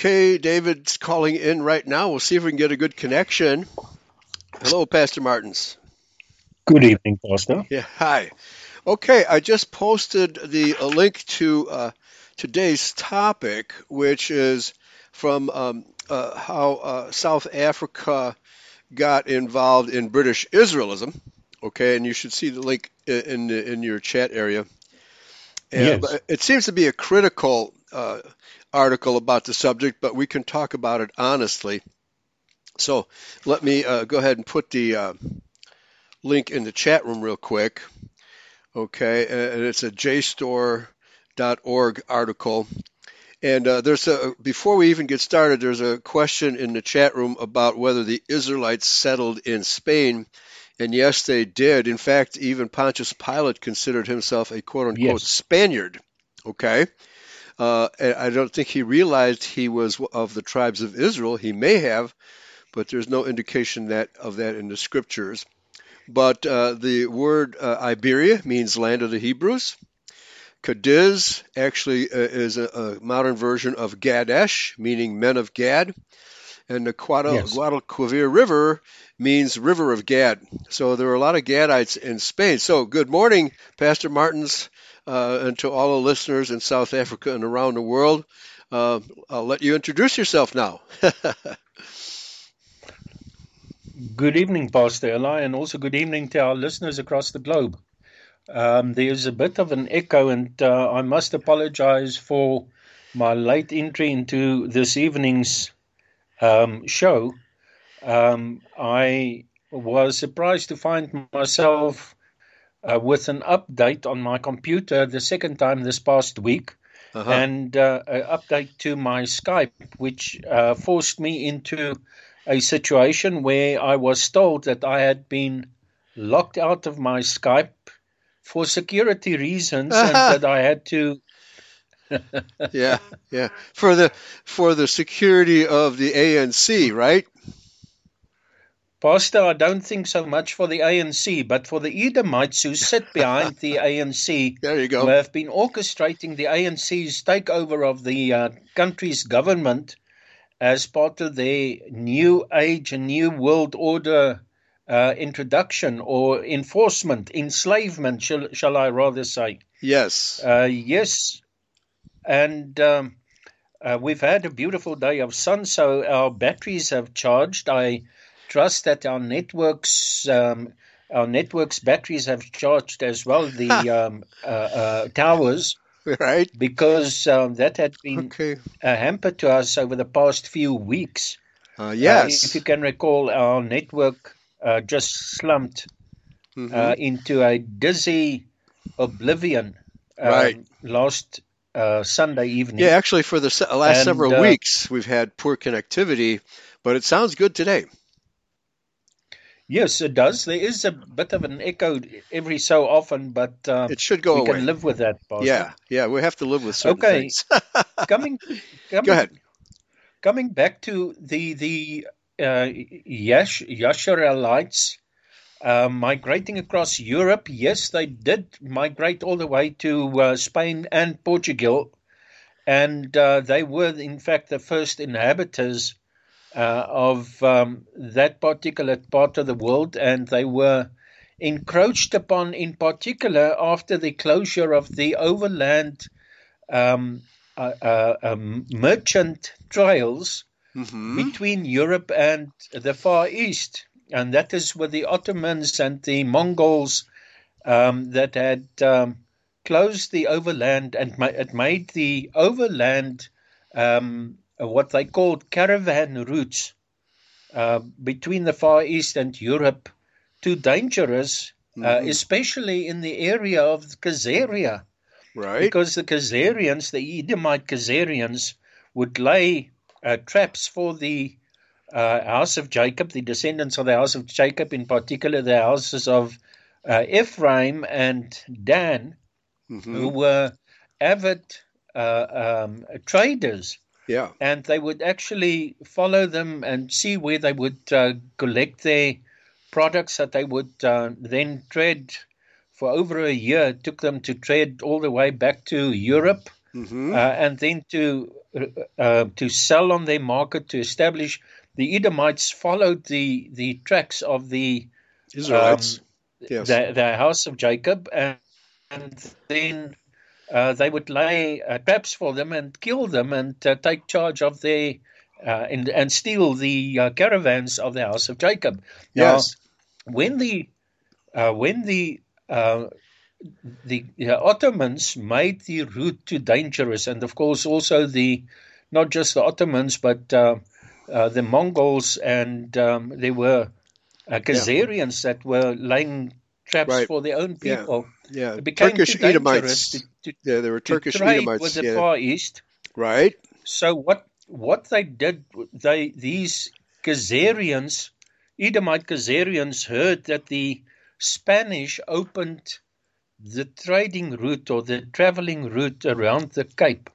Okay, David's calling in right now. We'll see if we can get a good connection. Hello, Pastor Martins. Good evening, Pastor. Yeah, hi. Okay, I just posted the a link to uh, today's topic, which is from um, uh, how uh, South Africa got involved in British Israelism. Okay, and you should see the link in in, in your chat area. And Yes. It seems to be a critical uh, article about the subject, but we can talk about it honestly. So let me uh, go ahead and put the uh, link in the chat room real quick. Okay, and it's a JSTOR.org article. And uh, there's a before we even get started, there's a question in the chat room about whether the Israelites settled in Spain. And yes, they did. In fact, even Pontius Pilate considered himself a quote unquote Yes. Spaniard. Okay. Uh, I don't think he realized he was of the tribes of Israel. He may have, but there's no indication that of that in the scriptures. But uh, the word uh, Iberia means land of the Hebrews. Cadiz actually uh, is a, a modern version of Gadesh, meaning men of Gad. And the Guadal- Yes. Guadalquivir River means river of Gad. So there are a lot of Gadites in Spain. So good morning, Pastor Martins, uh, and to all the listeners in South Africa and around the world. Uh, I'll let you introduce yourself now. Good evening, Pastor Eli, and also good evening to our listeners across the globe. Um, there's a bit of an echo, and uh, I must apologize for my late entry into this evening's um, show. Um, I was surprised to find myself uh, with an update on my computer the second time this past week. Uh-huh. and uh, an update to my Skype, which uh, forced me into a situation where I was told that I had been locked out of my Skype for security reasons and that I had to. yeah, yeah. For the for the security of the ANC, right? Pastor, I don't think so much for the ANC, but for the Edomites who sit behind the ANC, There you who go. have been orchestrating the ANC's takeover of the uh, country's government as part of their new age and new world order uh, introduction or enforcement, enslavement, shall, shall I rather say. Yes. Uh, yes, and um, uh, we've had a beautiful day of sun, so our batteries have charged. I trust that our networks, um, our networks batteries have charged as well. The um, uh, uh, towers, Right. because um, that had been Okay. a hamper to us over the past few weeks. Uh, Uh, yes. if you can recall, our network uh, just slumped Mhm. uh, into a dizzy oblivion um, Right. last uh, Sunday evening. yeah, actually, for the last and, several uh, weeks, we've had poor connectivity, but it sounds good today. Yes, it does. There is a bit of an echo every so often, but uh, It should go we away. can live with that. Pastor. yeah, yeah. We have to live with certain Okay. things. Coming, coming, Go ahead. Coming back to the the uh, Yash Yasharites uh, migrating across Europe. Yes, they did migrate all the way to uh, Spain and Portugal, and uh, they were in fact the first inhabitants uh, of um, that particular part of the world, and they were encroached upon in particular after the closure of the overland um, uh, uh, um, merchant trails hmm between Europe and the Far East. And that is where the Ottomans and the Mongols um, that had um, closed the overland and ma- it made the overland um, what they called caravan routes uh, between the Far East and Europe too dangerous, uh, Mhm. especially in the area of Khazaria Right. because the Khazarians, the Edomite Khazarians, would lay uh, traps for the uh, house of Jacob, the descendants of the house of Jacob, in particular the houses of uh, Ephraim and Dan, hmm who were avid uh, um, traders. Yeah. And they would actually follow them and see where they would uh, collect their products that they would uh, then trade for over a year. It took them to trade all the way back to Europe hmm uh, and then to uh, to sell on their market to establish. The Edomites followed the the tracks of the Israelites. Um, yes. the, the house of Jacob, and, and then uh, they would lay uh, traps for them and kill them and uh, take charge of their uh, and, and steal the uh, caravans of the house of Jacob. yes. Now, when the uh, when the the Ottomans made the route too dangerous, and of course also the not just the Ottomans but the Mongols, and um, there were uh, Khazarians yeah. that were laying traps Right. for their own people. Yeah. It became Turkish too Edomites. to, to, yeah, they were to Turkish trade Edomites. with the yeah. Far East. Right. So what what they did, they these Khazarians, Edomite Khazarians, heard that the Spanish opened the trading route or the traveling route around the Cape.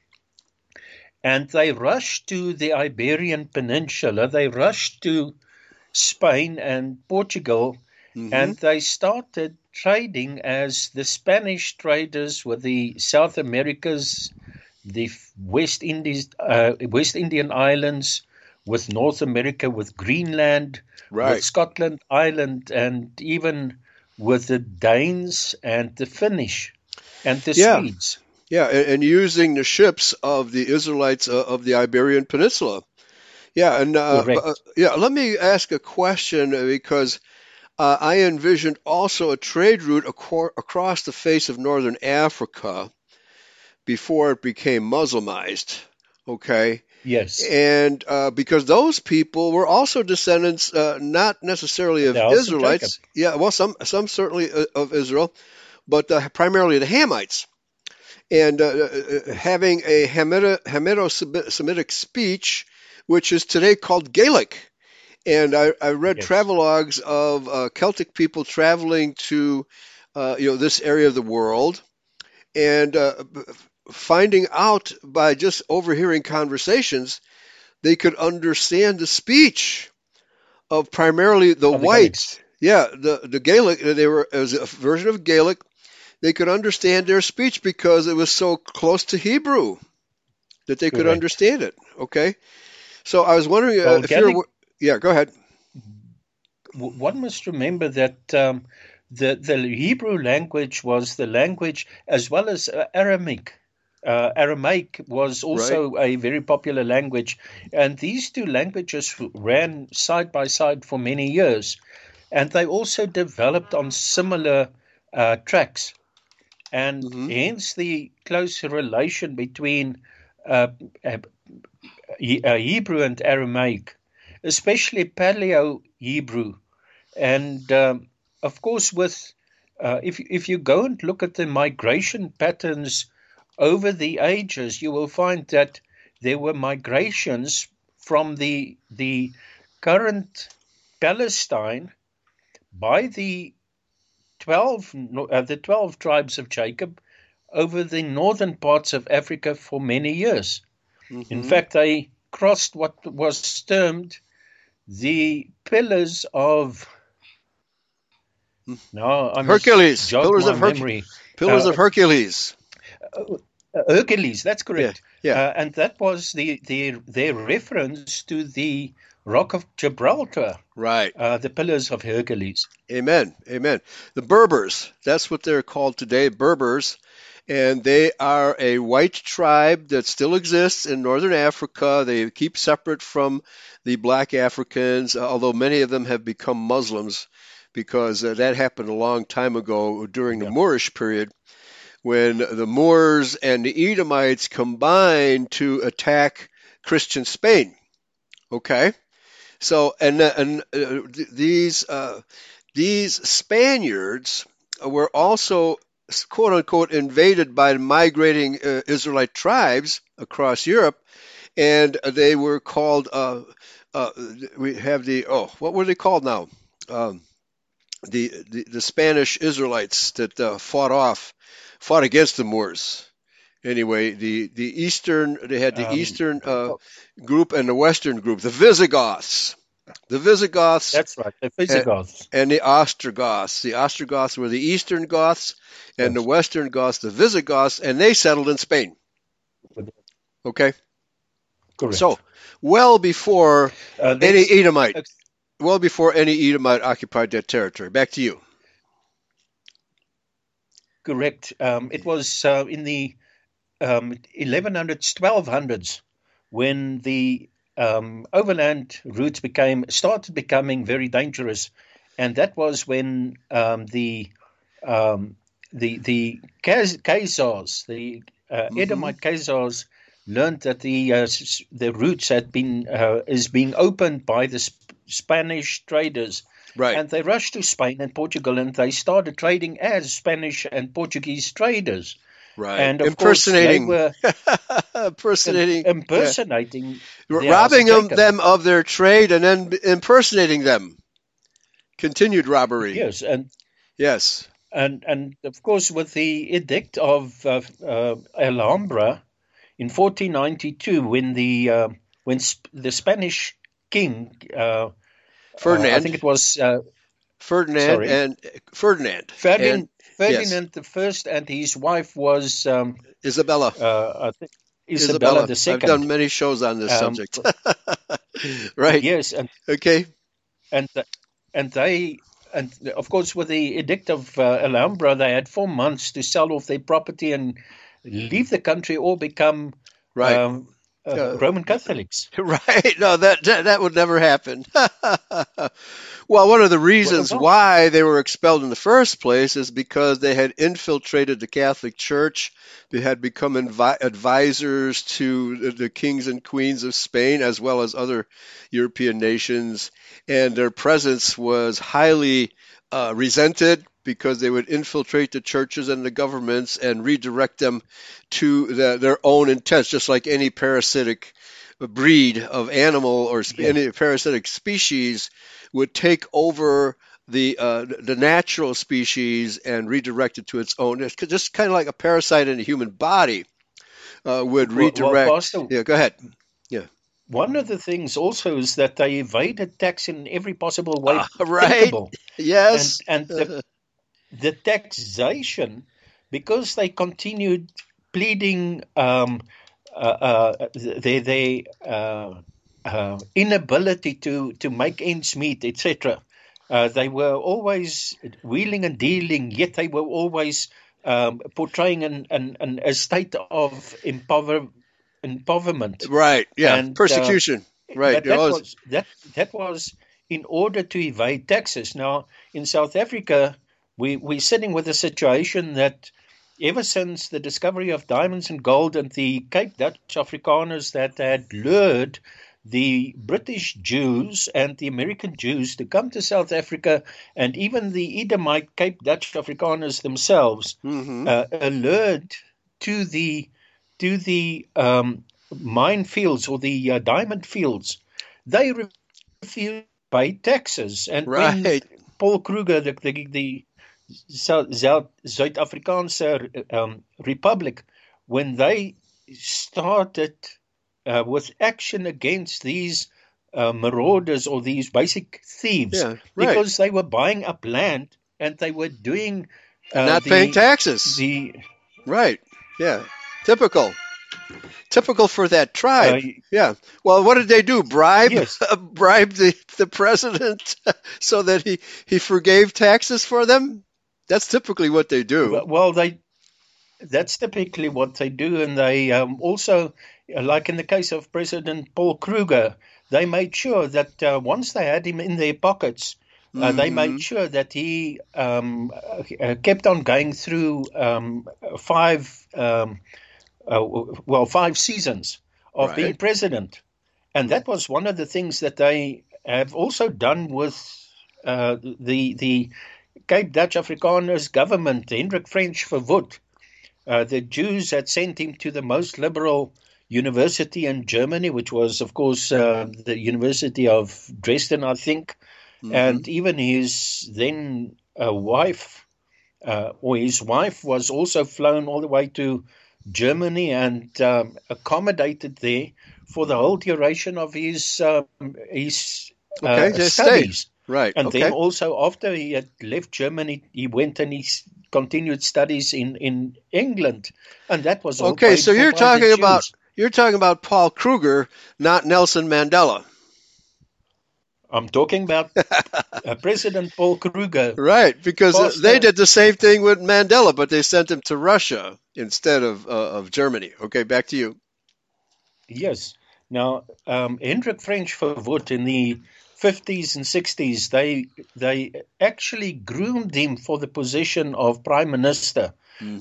And they rushed to the Iberian Peninsula. They rushed to Spain and Portugal, Mhm. and they started trading as the Spanish traders with the South Americas, the West Indies, uh, West Indian islands, with North America, with Greenland, right. with Scotland Island, and even with the Danes and the Finnish and the Yeah. Swedes. Yeah, and, and using the ships of the Israelites uh, of the Iberian Peninsula. Yeah, and uh, uh, yeah, let me ask a question uh, because uh, I envisioned also a trade route acor- across the face of northern Africa before it became Muslimized. Okay, Yes. and uh, because those people were also descendants, uh, not necessarily of The house of Israelites. yeah, well, some some certainly uh, of Israel, but uh, primarily the Hamites. And uh, uh, having a Hamito- Hamito-Semitic speech, which is today called Gaelic. And I, I read Yes. travelogues of uh, Celtic people traveling to, uh, you know, this area of the world, and uh, finding out by just overhearing conversations, they could understand the speech of primarily the Of the whites. Yeah, the the Gaelic. They were it was a version of Gaelic. They could understand their speech because it was so close to Hebrew that they could Correct. understand it. Okay, so I was wondering uh, Well, if you're. Yeah, go ahead. one must remember that um, the the Hebrew language was the language as well as uh, Aramaic. Uh, Aramaic was also a very popular language, and these two languages ran side by side for many years, and they also developed on similar uh, tracks, and Mhm. hence the close relation between uh, uh, uh, Hebrew and Aramaic, especially Paleo Hebrew, and um, of course, with uh, if if you go and look at the migration patterns over the ages, you will find that there were migrations from the the current Palestine by the twelve uh, the twelve tribes of Jacob over the northern parts of Africa for many years. In Mhm. fact, they crossed what was termed the pillars of. No, I'm Hercules, pillars of Herc- memory. Pillars uh, of Hercules. Uh, Hercules, that's correct. Yeah, yeah. Uh, and that was the, the their reference to the Rock of Gibraltar, Right. uh, the pillars of Hercules. Amen. Amen. The Berbers, that's what they're called today, Berbers. And they are a white tribe that still exists in northern Africa. They keep separate from the black Africans, uh, although many of them have become Muslims because uh, that happened a long time ago during the Yeah. Moorish period when the Moors and the Edomites combined to attack Christian Spain. Okay? So, and, uh, and uh, these uh, these Spaniards were also quote unquote invaded by migrating uh, Israelite tribes across Europe, and they were called. Uh, uh, we have the oh, what were they called now? Um, the, the the Spanish Israelites that uh, fought off, fought against the Moors. Anyway, the the eastern they had the Um, eastern uh, group and the western group, the Visigoths. The Visigoths That's right, the Visigoths. and the Ostrogoths. The Ostrogoths were the Eastern Goths, and Yes. the Western Goths, the Visigoths, and they settled in Spain. Okay, Correct. So, well before Uh, any Edomite, ex- well before any Edomite occupied that territory. Back to you. Correct. Um, it was uh, in the um, 1100s, 1200s when the um, overland routes became started becoming very dangerous, and that was when um, the um, the the Khaz- Khazars, the uh, Mhm. Edomite Khazars, learned that the uh, the routes had been uh, is being opened by the Sp- Spanish traders Right. and they rushed to Spain and Portugal and they started trading as Spanish and Portuguese traders. Right. And impersonating. impersonating. impersonating, yeah. robbing them, them of their trade and then impersonating them. Continued robbery. Yes, and Yes. and and of course with the edict of uh, uh, Alhambra in 1492, when the uh, when sp- the Spanish king uh, Ferdinand. uh, I think it was uh, Ferdinand sorry. and Ferdinand. Ferdinand yes. Ferdinand the first, and his wife was um, Isabella. uh, I think Isabella, the second. I've done many shows on this Um, subject. right. Yes, and Okay. and and they and of course with the edict of uh, Alhambra, they had four months to sell off their property and leave the country or become Right. um, uh, Uh, Roman Catholics. Right. No, that that, that would never happen. well, one of the reasons why they were expelled in the first place is because they had infiltrated the Catholic Church. They had become invi- advisors to the, the kings and queens of Spain as well as other European nations, and their presence was highly uh, resented because they would infiltrate the churches and the governments and redirect them to the, their own intents, just like any parasitic breed of animal or sp- Yeah. any parasitic species would take over the uh, the natural species and redirect it to its own. It's just kind of like a parasite in a human body uh, would Well- well, redirect. Pastor, yeah, go ahead. Yeah. One of the things also is that they evaded tax in every possible way Ah, right. thinkable. Yes. And, and the, the taxation, because they continued pleading um, uh, uh, their, their uh, uh, inability to, to make ends meet, etc. Uh, they were always wheeling and dealing, yet they were always um, portraying an, an, an, a state of impover, impoverment. right. Yeah. and, uh, Persecution. right. But that was- was that that was in order to evade taxes. Now in South Africa, we we're sitting with a situation that ever since the discovery of diamonds and gold and the Cape Dutch Afrikaners that had lured the British Jews and the American Jews to come to South Africa, and even the Edomite Cape Dutch Afrikaners themselves, Mhm. uh, allured to the to the um, mine fields or the uh, diamond fields, they refused to pay taxes. And when Right. Paul Kruger, the the, the South, Zuid-Afrikaanse um, Republic, when they started uh, with action against these uh, marauders or these basic thieves, Yeah. Right. because they were buying up land and they were doing uh, Not the, paying taxes. The Right. Yeah. Typical. Typical for that tribe. uh, yeah. Well, what did they do? Bribe Yes. bribe the, the president so that he, he forgave taxes for them? That's typically what they do. Well, they that's typically what they do, and they um, also, like in the case of President Paul Kruger, they made sure that uh, once they had him in their pockets, uh, they Mhm. made sure that he um, uh, uh, kept on going through um, five, um, uh, well, five seasons of Right. being president, and that was one of the things that they have also done with uh, the the Cape Dutch Afrikaners government, Hendrik Frensch Verwoerd. Uh, the Jews had sent him to the most liberal university in Germany, which was, of course, uh, the University of Dresden, I think. Mhm. And even his then uh, wife, uh, or his wife, was also flown all the way to Germany and um, accommodated there for the whole duration of his um, his uh, Okay, just stay. Right. And okay. then also after he had left Germany, he went and he continued studies in, in England, and that was all Okay, so you're talking about-. You're talking about Paul Kruger, not Nelson Mandela. I'm talking about uh, President Paul Kruger. Right, because Foster- they did the same thing with Mandela, but they sent him to Russia instead of uh, of Germany. Okay, back to you. Yes. Now, um, Hendrik Frensch Verwoerd in the 50s and 60s, they they actually groomed him for the position of prime minister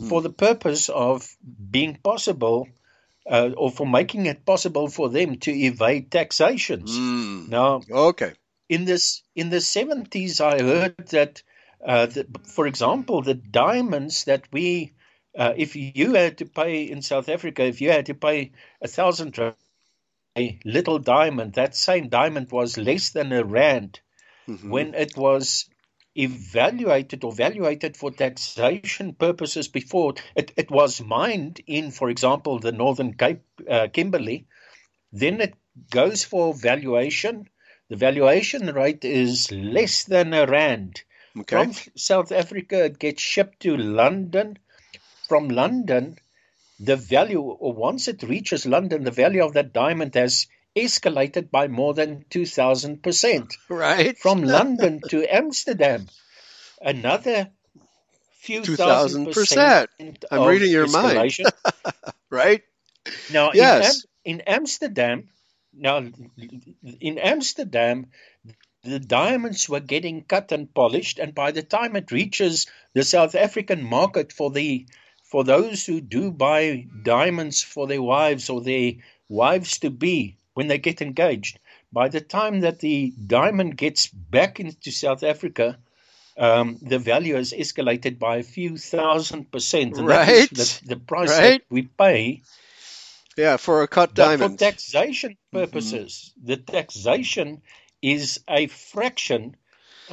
for the purpose of being possible uh, or for making it possible for them to evade taxations. Mm. Now, Okay. in this in the 70s i heard that uh, the, for example the diamonds that we uh, if you had to pay in south africa if you had to pay a thousand little diamond that same diamond was less than a rand Mhm. when it was evaluated or valuated for taxation purposes before it, it was mined in for example the northern cape uh, kimberley then it goes for valuation the valuation rate is less than a rand. Okay. From South Africa, it gets shipped to London. From London, the value, or once it reaches London, the value of that diamond has escalated by more than 2,000%. Right. From London to Amsterdam, another few 2,000%. thousand percent. I'm reading your mind. Right. Now, Yes. in, Am- in Amsterdam, now in Amsterdam, the diamonds were getting cut and polished, and by the time it reaches the South African market for the for those who do buy diamonds for their wives or their wives to be when they get engaged, by the time that the diamond gets back into South Africa, um, the value has escalated by a few thousand percent. And that is Right. the, the price Right. that we pay Yeah, for a cut but diamond. for taxation purposes, the taxation is a fraction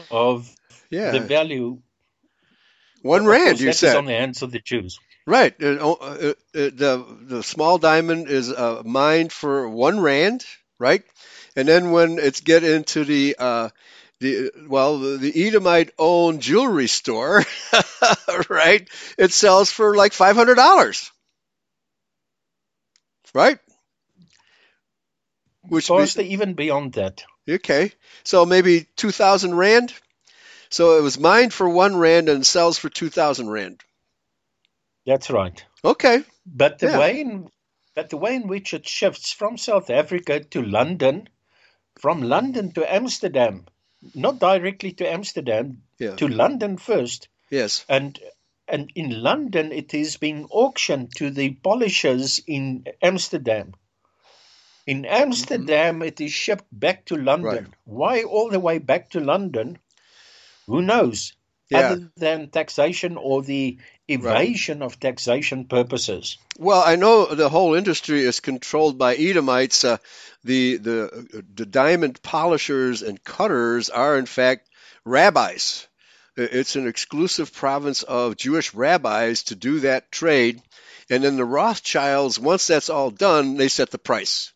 of yeah. the value. One rand, you said. on the hands of the Jews. Right. It, uh, uh, the the small diamond is uh, mined for one rand, right? And then when it's get into the uh, the well the, the Edomite owned jewelry store, right? It sells for like five hundred dollars, right? Which be- even beyond that. okay, so maybe two thousand rand. So it was mined for one rand and sells for two thousand rand. That's right. Okay. But the Yeah. way in but the way in which it shifts from South Africa to London, from London to Amsterdam, not directly to Amsterdam, Yeah. to London first, Yes. and and in London it is being auctioned to the polishers in Amsterdam. In Amsterdam, mm-hmm. it is shipped back to London. Right. Why all the way back to London? Who knows? Yeah. Other than taxation or the evasion of taxation purposes. Well, I know the whole industry is controlled by Edomites. Uh, the the the diamond polishers and cutters are in fact rabbis. It's an exclusive province of Jewish rabbis to do that trade, and then the Rothschilds, once that's all done, they set the price.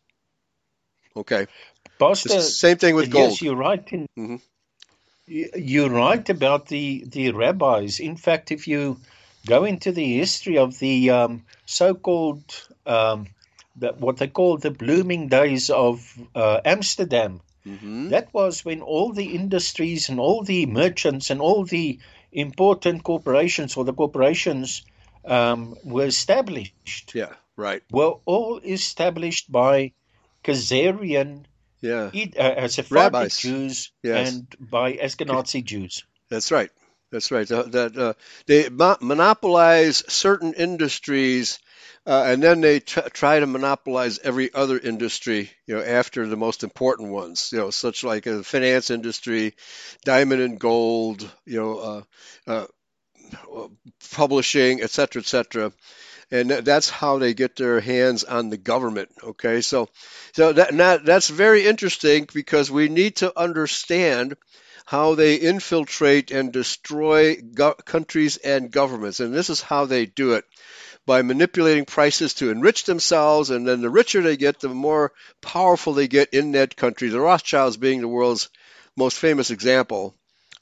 Okay, the same thing with gold. Yes, you're right. In, Mhm. You're right about the, the rabbis. In fact, if you go into the history of the um, so-called um, the, what they call the blooming days of uh, Amsterdam, hmm that was when all the industries and all the merchants and all the important corporations or the corporations um, were established. Yeah, right. Were all established by Khazarian Yeah, uh, Sephardic Rabbis. Jews Yes. and by Ashkenazi Jews. That's right. That's right. Uh, that uh, they mo- monopolize certain industries, uh, and then they tr- try to monopolize every other industry. You know, after the most important ones. You know, such like the finance industry, diamond and gold. You know, uh, uh, publishing, et cetera, et cetera. And that's how they get their hands on the government. Okay, so so that that's very interesting because we need to understand how they infiltrate and destroy go- countries and governments. And this is how they do it by manipulating prices to enrich themselves. And then the richer they get, the more powerful they get in that country. The Rothschilds being the world's most famous example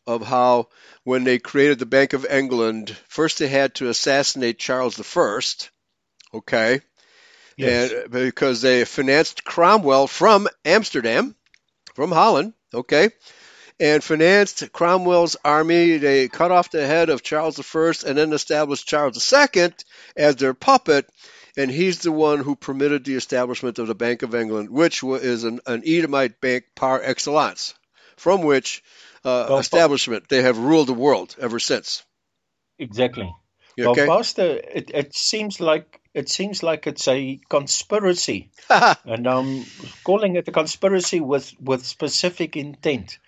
of how, when they created the Bank of England, first they had to assassinate Charles I. Okay. Yes. and because they financed Cromwell from Amsterdam, from Holland, okay, and financed Cromwell's army. They cut off the head of Charles I and then established Charles II as their puppet, and he's the one who permitted the establishment of the Bank of England, which is an, an Edomite bank par excellence, from which uh, establishment they have ruled the world ever since. Exactly. You okay? Well, Pastor, it, it seems like it seems like it's a conspiracy, and I'm calling it a conspiracy with with specific intent.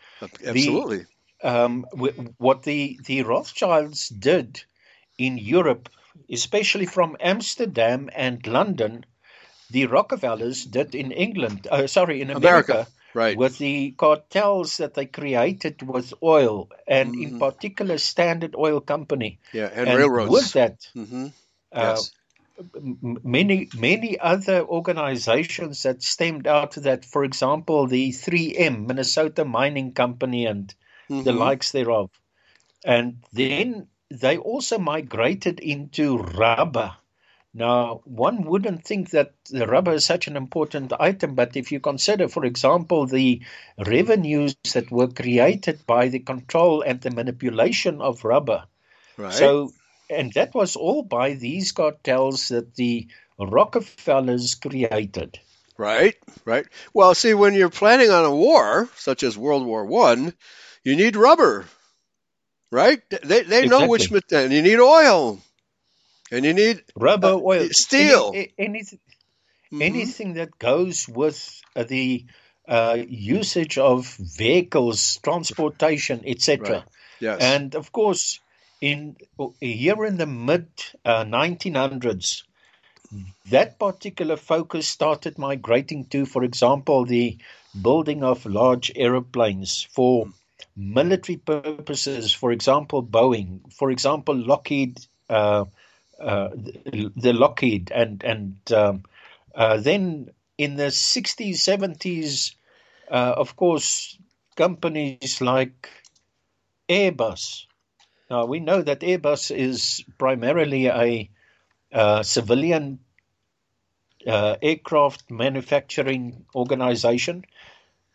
Absolutely. Um, w- what the the Rothschilds did in Europe, especially from Amsterdam and London, the Rockefellers did in England. Uh, sorry, in America. America. Right. With the cartels that they created with oil, and in Mhm. particular Standard Oil Company, yeah, and, and railroads. with that, hmm uh, yes. m- many many other organizations that stemmed out of that. For example, the 3M Minnesota Mining Company and the Mhm. likes thereof, and then they also migrated into rubber. Now, one wouldn't think that the rubber is such an important item, but if you consider, for example, the revenues that were created by the control and the manipulation of rubber, Right. so, and that was all by these cartels that the Rockefellers created. Right, right. Well, see, when you're planning on a war, such as World War One, you need rubber, right? They they know which Exactly. and you need oil, and you need Rubber, Uh, oil, steel. any, anything, Mhm. anything that goes with uh, the uh, usage of vehicles, transportation, etc. Right. Yes. And of course, in here in the mid uh, 1900s, that particular focus started migrating to, for example, the building of large aeroplanes for military purposes. For example, Boeing. For example, Lockheed, uh, the, the Lockheed, and and um, uh, then in the 60s, 70s, uh, of course, companies like Airbus. Now, we know that Airbus is primarily a uh, civilian uh, aircraft manufacturing organization,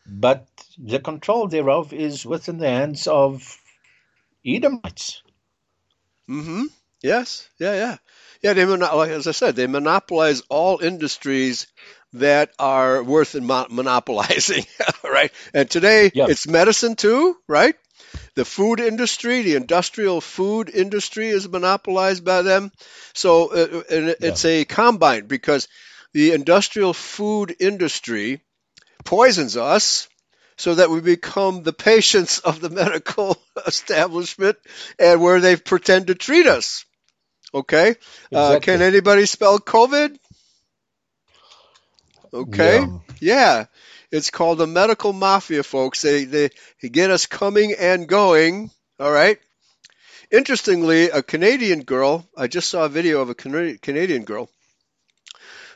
but the control thereof is within the hands of Edomites. Mm-hmm. Yes. Yeah. Yeah. Yeah. They mono- like as I said, they monopolize all industries that are worth mo- monopolizing, right? And today it's medicine too, right? The food industry, the industrial food industry, is monopolized by them. So uh, and it- it's a combine because the industrial food industry poisons us so that we become the patients of the medical establishment and where they pretend to treat us. Okay? Uh, Exactly. can anybody spell COVID? Okay. Yeah. Yeah. It's called the medical mafia, folks. They, they, they get us coming and going. All right. Interestingly, a Canadian girl, I just saw a video of a Canadian girl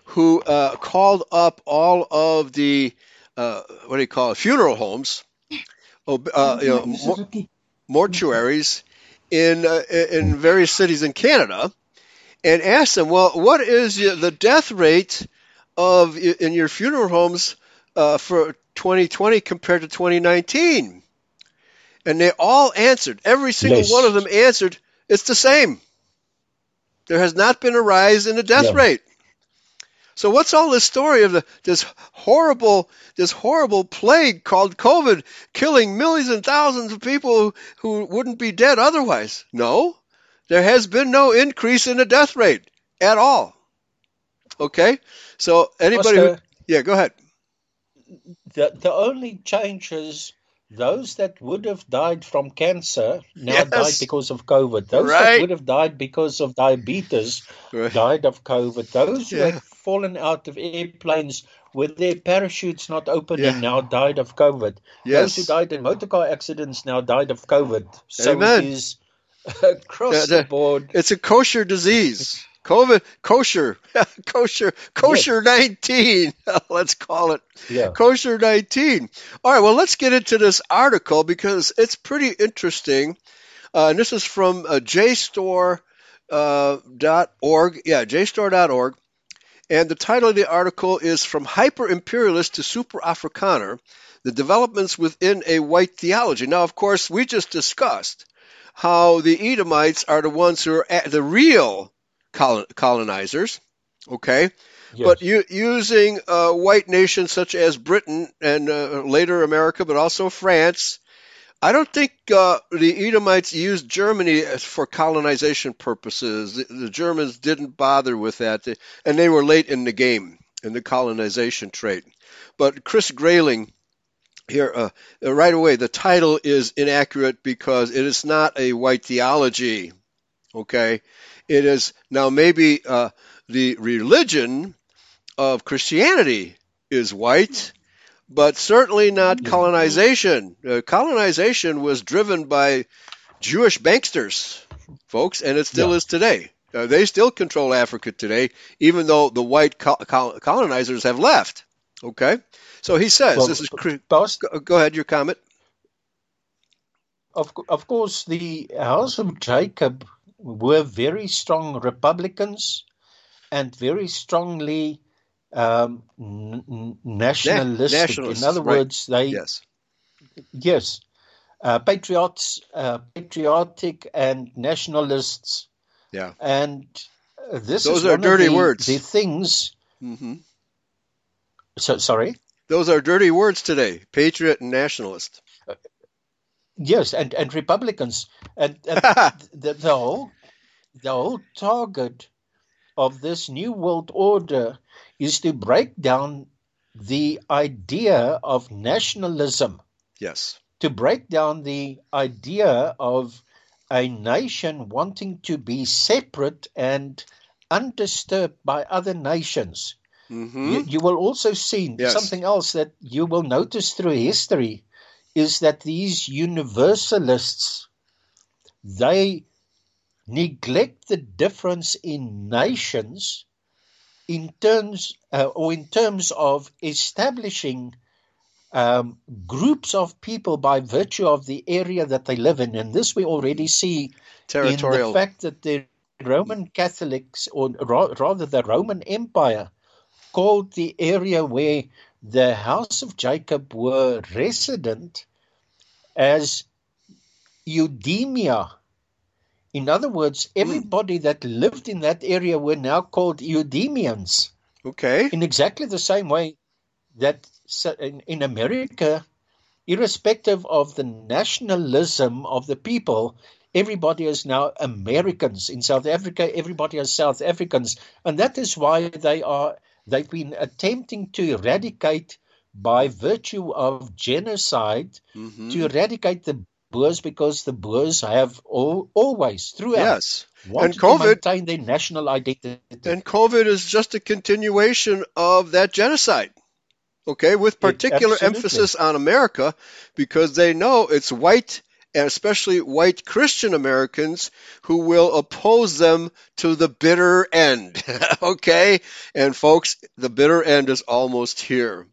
who uh, called up all of the, uh, what do you call it, funeral homes, uh, you know, mo- mortuaries in uh, in various cities in Canada, and asked them, well, what is the death rate of in your funeral homes uh, for 2020 compared to 2019? And they all answered. Every single Yes. one of them answered, it's the same. There has not been a rise in the death Yeah. rate. So what's all this story of the, this horrible this horrible plague called COVID killing millions and thousands of people who, who wouldn't be dead otherwise? No, there has been no increase in the death rate at all. Okay, so anybody, who, yeah, go ahead. the, the only change is those that would have died from cancer now Yes. died because of COVID. Those Right. that would have died because of diabetes Right. died of COVID. Those who had fallen out of airplanes with their parachutes not opening Yeah. now died of COVID. Yes. Those who died in motorcar accidents now died of COVID. So Amen. it is across Yeah, the the- board. It's a kosher disease. COVID, kosher, kosher, kosher 19. Let's call it Yeah. kosher 19. All right, well, let's get into this article because it's pretty interesting. Uh, and this is from uh, jstor.org. Uh, yeah, jstor.org. And the title of the article is From Hyper Imperialist to Super Afrikaner The Developments Within a White Theology. Now, of course, we just discussed how the Edomites are the ones who are the real colonizers, okay? Yes. But you, using uh, white nations such as Britain and uh, later America, but also France, I don't think uh, the Edomites used Germany for colonization purposes. The, the, Germans didn't bother with that, and they were late in the game in the colonization trade. But Chris Grayling here, uh, right away, the title is inaccurate because it is not a white theology. Okay, it is now maybe uh, the religion of Christianity is white but certainly not colonization. Uh, colonization was driven by Jewish banksters, folks, and it still yeah. is today. Uh, they still control Africa today, even though the white col- colonizers have left. Okay, so he says well, this is. Boss, go, go ahead, your comment. Of, of course, the House of Jacob were very strong Republicans and very strongly um, n- nationalistic. Nationalists, In other right. words, they yes, yes, uh, patriots, uh, patriotic and nationalists. Yeah, and this is those are dirty the, words. The things. Mm-hmm. So sorry. Those are dirty words today. Patriot and nationalist. Yes, and, and Republicans, and, and the, the whole the whole target of this new world order is to break down the idea of nationalism. Yes. To break down the idea of a nation wanting to be separate and undisturbed by other nations. Mm-hmm. You, you, will also see yes. something else that you will notice through history is that these universalists they neglect the difference in nations in terms uh, or in terms of establishing um, groups of people by virtue of the area that they live in, and this we already see Territorial. in the fact that the Roman Catholics, or ra- rather the Roman Empire, called the area where the house of Jacob were resident as Idumea, in other words, hmm. everybody mm. that lived in that area were now called Idumeans. Okay. In exactly the same way that in, in America, irrespective of the nationalism of the people, everybody is now Americans. In South Africa, everybody is South Africans. And that is why they are they've been attempting to eradicate by virtue of genocide mm-hmm. to eradicate the Boers because the Boers have all, always throughout yes. and COVID, to maintain their national identity. And COVID is just a continuation of that genocide. Okay, with particular emphasis on America because they know it's white and especially white Christian Americans who will oppose them to the bitter end. okay? And folks, the bitter end is almost here.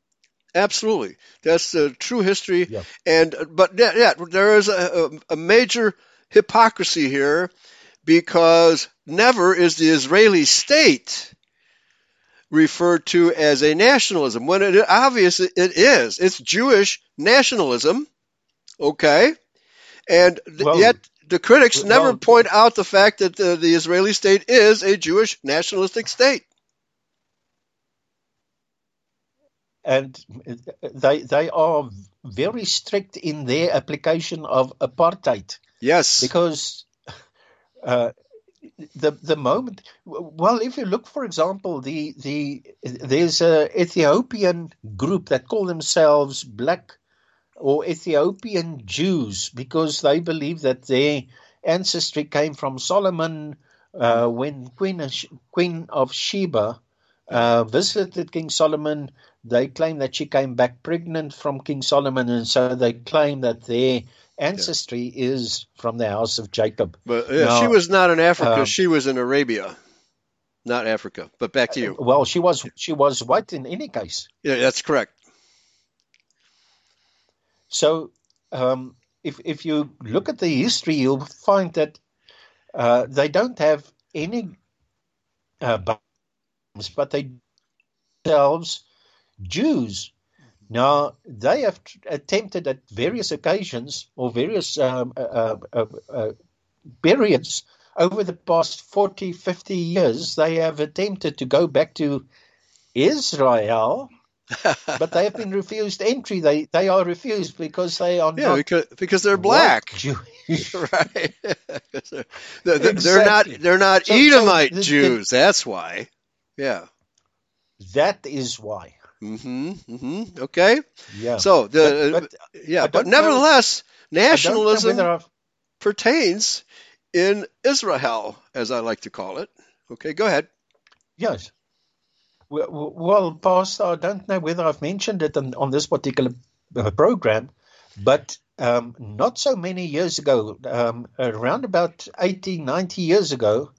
Absolutely, that's the true history. Yeah. And but yeah, yeah there is a, a, major hypocrisy here because never is the Israeli state referred to as a nationalism when it obviously it is. It's Jewish nationalism. Okay, and well, yet the critics well, never point out the fact that the, the Israeli state is a Jewish nationalistic state. and they they are very strict in their application of apartheid. Yes, because uh, the the moment well, if you look, for example, the the there's a Ethiopian group that call themselves Black or Ethiopian Jews because they believe that their ancestry came from Solomon uh, when Queen of, Queen of Sheba uh, visited King Solomon they claim that she came back pregnant from King Solomon, and so they claim that their ancestry yeah. is from the house of Jacob. But yeah, now, she was not in Africa; um, she was in Arabia, not Africa. But back to you. Well, she was she was white in any case. Yeah, that's correct. So, um, if if you look at the history, you'll find that uh, they don't have any uh, but they themselves Jews. Now, they have attempted at various occasions or various um, uh, uh, uh, periods over the past 40, 50 years, they have attempted to go back to Israel, but they have been refused entry. They they are refused because they are yeah, not because, because they're black. Jewish. right. they're, they're, they're not they're not So- so Edomite the- the- Jews. That's why. Yeah. That is why. Mm-hmm. Mm-hmm. Okay. Yeah. So the But- but yeah, but nevertheless, know nationalism pertains in Israel, as I like to call it. Okay, go ahead. Yes. Well, well, Pastor, I don't know whether I've mentioned it on, on this particular uh, program, but um, not so many years ago, um, around about 80, 90 years ago,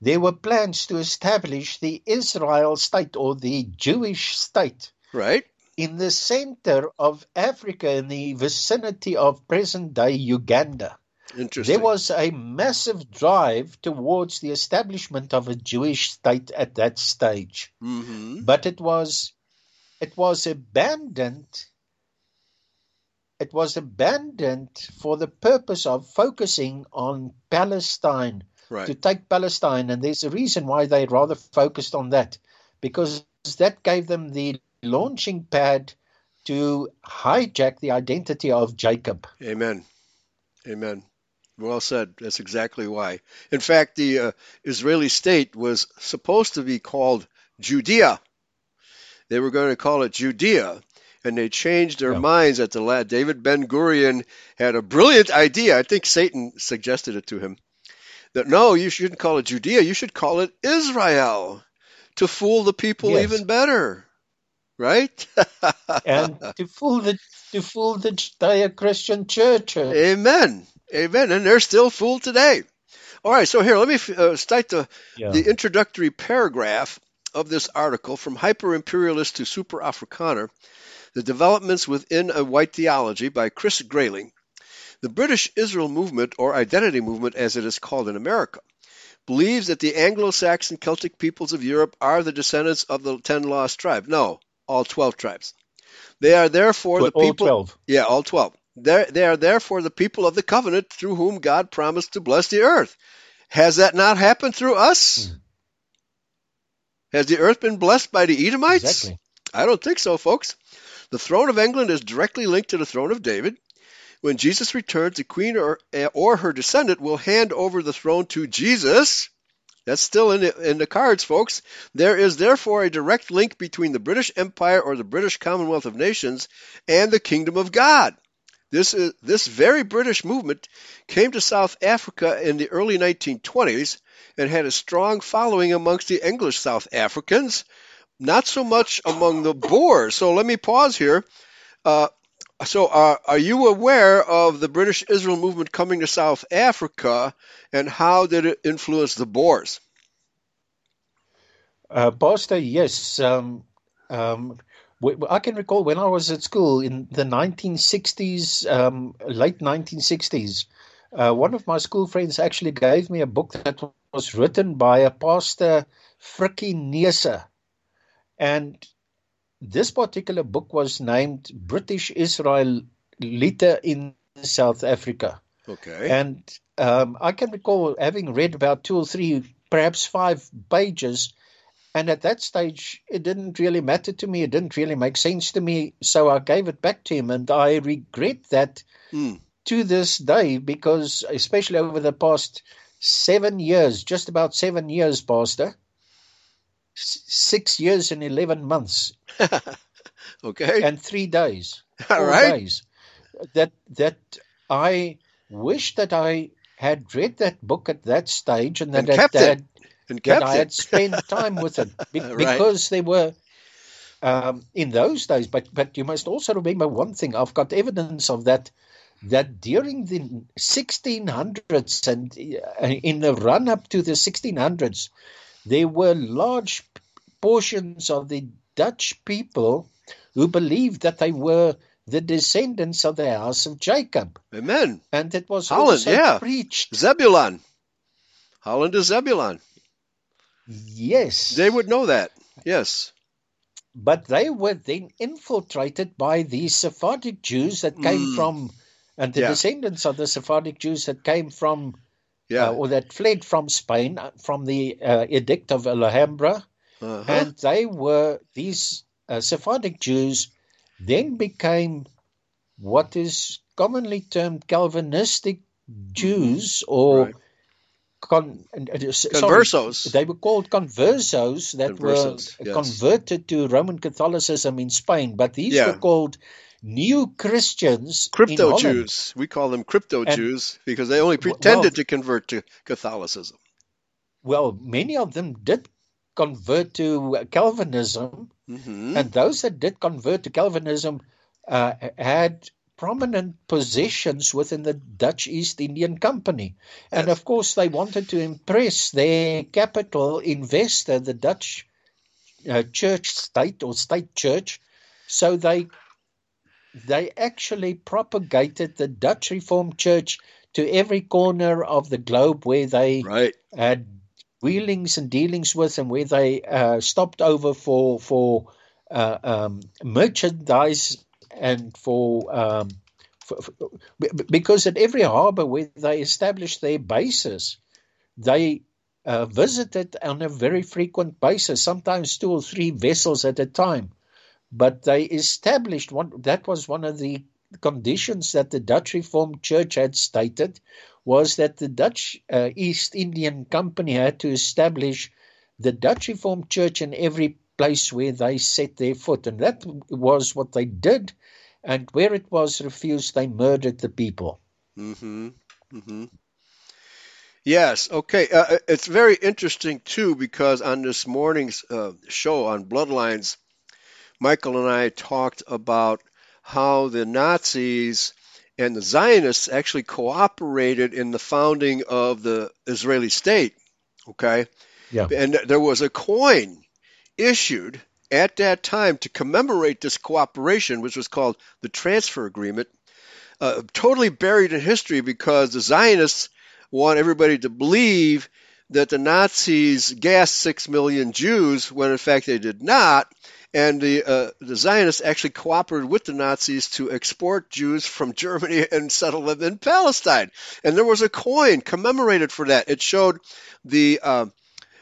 there were plans to establish the Israel state or the Jewish state Right. in the center of Africa in the vicinity of present day Uganda. Interesting. There was a massive drive towards the establishment of a Jewish state at that stage mm-hmm. but it was it was abandoned it was abandoned for the purpose of focusing on Palestine Right. to take Palestine and there's a reason why they rather focused on that because that gave them the launching pad to hijack the identity of Jacob Amen. Amen. Well said. That's exactly why. In fact, the uh, Israeli state was supposed to be called Judea. They were going to call it Judea, and they changed their Yeah. minds at the last. David Ben Gurion had a brilliant idea. I think Satan suggested it to him. That no, you shouldn't call it Judea. You should call it Israel to fool the people Yes. even better. Right? and to fool the to fool the Judeo-Christian church Amen. Amen. And they're still fooled today. All right, so here, let me uh, cite the, yeah. the introductory paragraph of this article from Hyper Imperialist to Super Afrikaner The Developments Within a White Theology by Chris Grayling. The British Israel movement, or identity movement as it is called in America, believes that the Anglo Saxon Celtic peoples of Europe are the descendants of the ten lost tribes. No, all 12 tribes. They are therefore the all people. 12 Yeah, all 12. They're, they are therefore the people of the covenant through whom God promised to bless the earth. Has that not happened through us? Hmm. Has the earth been blessed by the Edomites? exactly I don't think so, folks. The throne of England is directly linked to the throne of David. When Jesus returns, the queen or, or her descendant will hand over the throne to Jesus. That's still in the, in the cards, folks. There is therefore a direct link between the British Empire or the British Commonwealth of Nations and the Kingdom of God. This, is, this very British movement came to South Africa in the early 1920s and had a strong following amongst the English South Africans, not so much among the Boers. So let me pause here. Uh, so, uh, are you aware of the British Israel movement coming to South Africa, and how did it influence the Boers? Uh, Pastor, yes. Um, um, I can recall when I was at school in the 1960s, um, late 1960s, uh, one of my school friends actually gave me a book that was written by a pastor, Frikkie Neese. And this particular book was named British Israelite in South Africa. Okay. And um, I can recall having read about two or three, perhaps five pages. And at that stage, it didn't really matter to me. It didn't really make sense to me. So I gave it back to him. And I regret that Hmm. to this day because, especially over the past seven years, just about seven years, Pastor, s- six years and 11 months okay. and three days. All days, that that I wish that I had read that book at that stage and that, And that, kept And I had spent time with it be- Right. because they were um, in those days. But but you must also remember one thing. I've got evidence of that. That during the 1600s and uh, in the run up to the 1600s, there were large portions of the Dutch people who believed that they were the descendants of the house of Jacob. Amen. And it was Holland, also yeah. preached. Zebulon. Holland is Zebulon. Yes. They would know that. Yes. But they were then infiltrated by these Sephardic Jews that came Mm. from, and the Yeah. descendants of the Sephardic Jews that came from, Yeah. uh, or that fled from Spain uh, from the uh, Edict of Alhambra. uh-huh. and they were these uh, Sephardic Jews then became what is commonly termed Calvinistic Jews or Right. Con, uh, uh, sorry, Conversos. they were called conversos that Conversos, were yes. converted to Roman Catholicism in Spain, but these Yeah. were called new Christians. Crypto. Jews. We call them crypto And- Jews because they only pretended well- to convert to Catholicism. Well, many of them did convert to Calvinism, hmm And those that did convert to Calvinism uh, had prominent positions within the Dutch East Indian Company. And Yes. of course, they wanted to impress their capital investor, the Dutch uh, church state or state church. So they they actually propagated the Dutch Reformed Church to every corner of the globe where they Right. had wheelings and dealings with, and where they uh, stopped over for for uh, um, merchandise and for, um, for, for because at every harbour where they established their bases, they uh, visited on a very frequent basis, sometimes two or three vessels at a time. But they established one. That was one of the conditions that the Dutch Reformed Church had stated was that the Dutch uh, East Indian Company had to establish the Dutch Reformed Church in every place where they set their foot. And that was what they did. And where it was refused, they murdered the people. Mm-hmm. Mm-hmm. Yes. Okay. Uh, it's very interesting too because on this morning's uh, show on Bloodlines, Michael and I talked about how the Nazis and the Zionists actually cooperated in the founding of the Israeli state. Okay. Yeah. And there was a coin issued at that time to commemorate this cooperation, which was called the Transfer Agreement. Uh, totally buried in history because the Zionists want everybody to believe that the Nazis gassed six million Jews when in fact they did not, and the uh, the Zionists actually cooperated with the Nazis to export Jews from Germany and settle them in Palestine. And there was a coin commemorated for that. It showed the uh,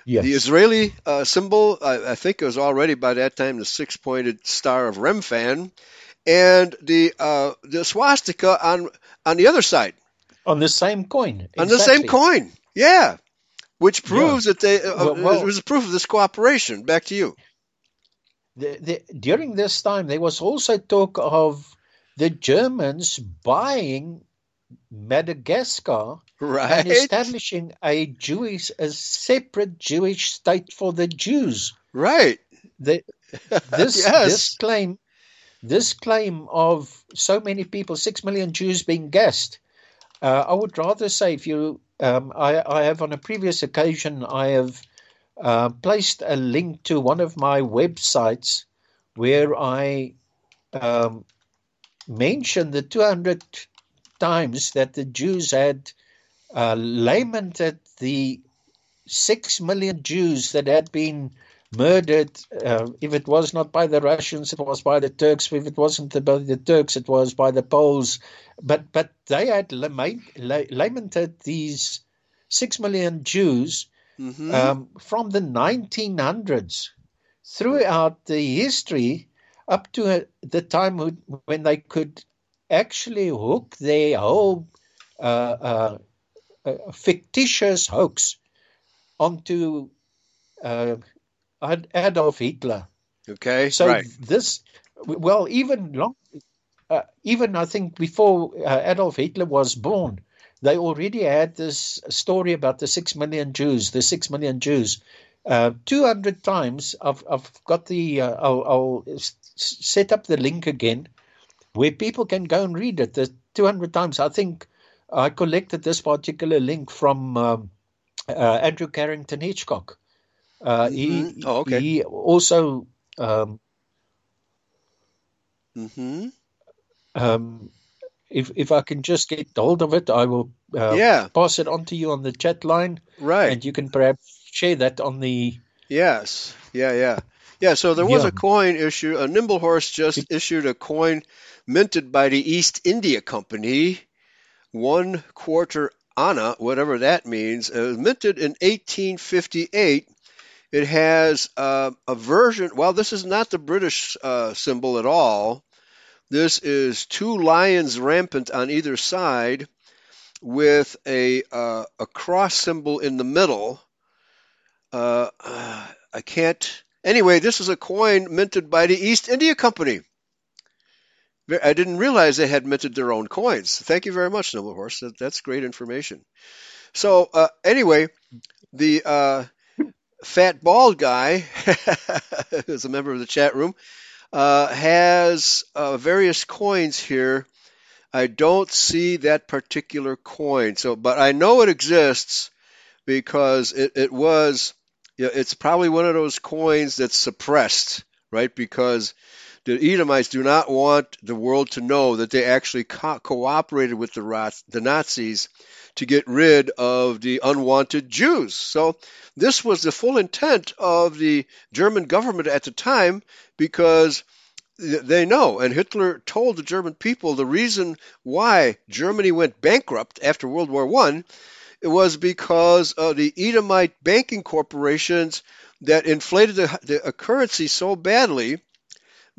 Yes. the Israeli uh, symbol. I, I think it was already by that time the six-pointed star of Remphan, and the uh, the swastika on on the other side on the same coin. on the same coin. Yeah, which proves that they uh, Well- well- it was a proof of this cooperation. Back to you. The, the, during this time, there was also talk of the Germans buying Madagascar Right. and establishing a Jewish, a separate Jewish state for the Jews. Right. The, this Yes. this claim, this claim of so many people, six million Jews being gassed. Uh, I would rather say, if you, um, I, I have on a previous occasion, I have uh, placed a link to one of my websites where I um, mentioned the 200 times that the Jews had uh, lamented the six million Jews that had been murdered. Uh, if it was not by the Russians, it was by the Turks. If it wasn't by the Turks, it was by the Poles. But but they had lament, lamented these six million Jews hmm um, from the 1900s throughout the history up to uh, the time when they could actually hook their whole uh, uh, uh, fictitious hoax onto uh, Adolf Hitler. okay. So right. this, well, even long, uh, even I think before uh, Adolf Hitler was born, they already had this story about the six million Jews, the six million Jews. Uh, 200 times I've, I've got the, uh, I'll, I'll s- set up the link again where people can go and read it. The 200 times, I think I collected this particular link from um, uh, Andrew Carrington Hitchcock. Uh, he, Mhm. Oh, okay. he also um, hmm um, if if I can just get hold of it, I will uh, Yeah. pass it on to you on the chat line, Right. and you can perhaps share that on the. Yes. Yeah. Yeah. Yeah, so there was yeah. a coin issue. A Nimble Horse just issued a coin minted by the East India Company, one quarter Anna, whatever that means. It was minted in 1858. It has uh, a version. Well, this is not the British uh, symbol at all. This is two lions rampant on either side, with a uh, a cross symbol in the middle. Uh, I can't. Anyway, this is a coin minted by the East India Company. I didn't realize they had minted their own coins. Thank you very much, Noble Horse. That, that's great information. So uh, anyway, the uh, fat bald guy, who's a member of the chat room, uh, has uh, various coins here. I don't see that particular coin. So, but I know it exists because it, it was. You know, it's probably one of those coins that's suppressed, right? Because the Edomites do not want the world to know that they actually co- cooperated with the, the Nazis to get rid of the unwanted Jews. So this was the full intent of the German government at the time because they know, and Hitler told the German people the reason why Germany went bankrupt after World War One, was because of the Edomite banking corporations that inflated the, the currency so badly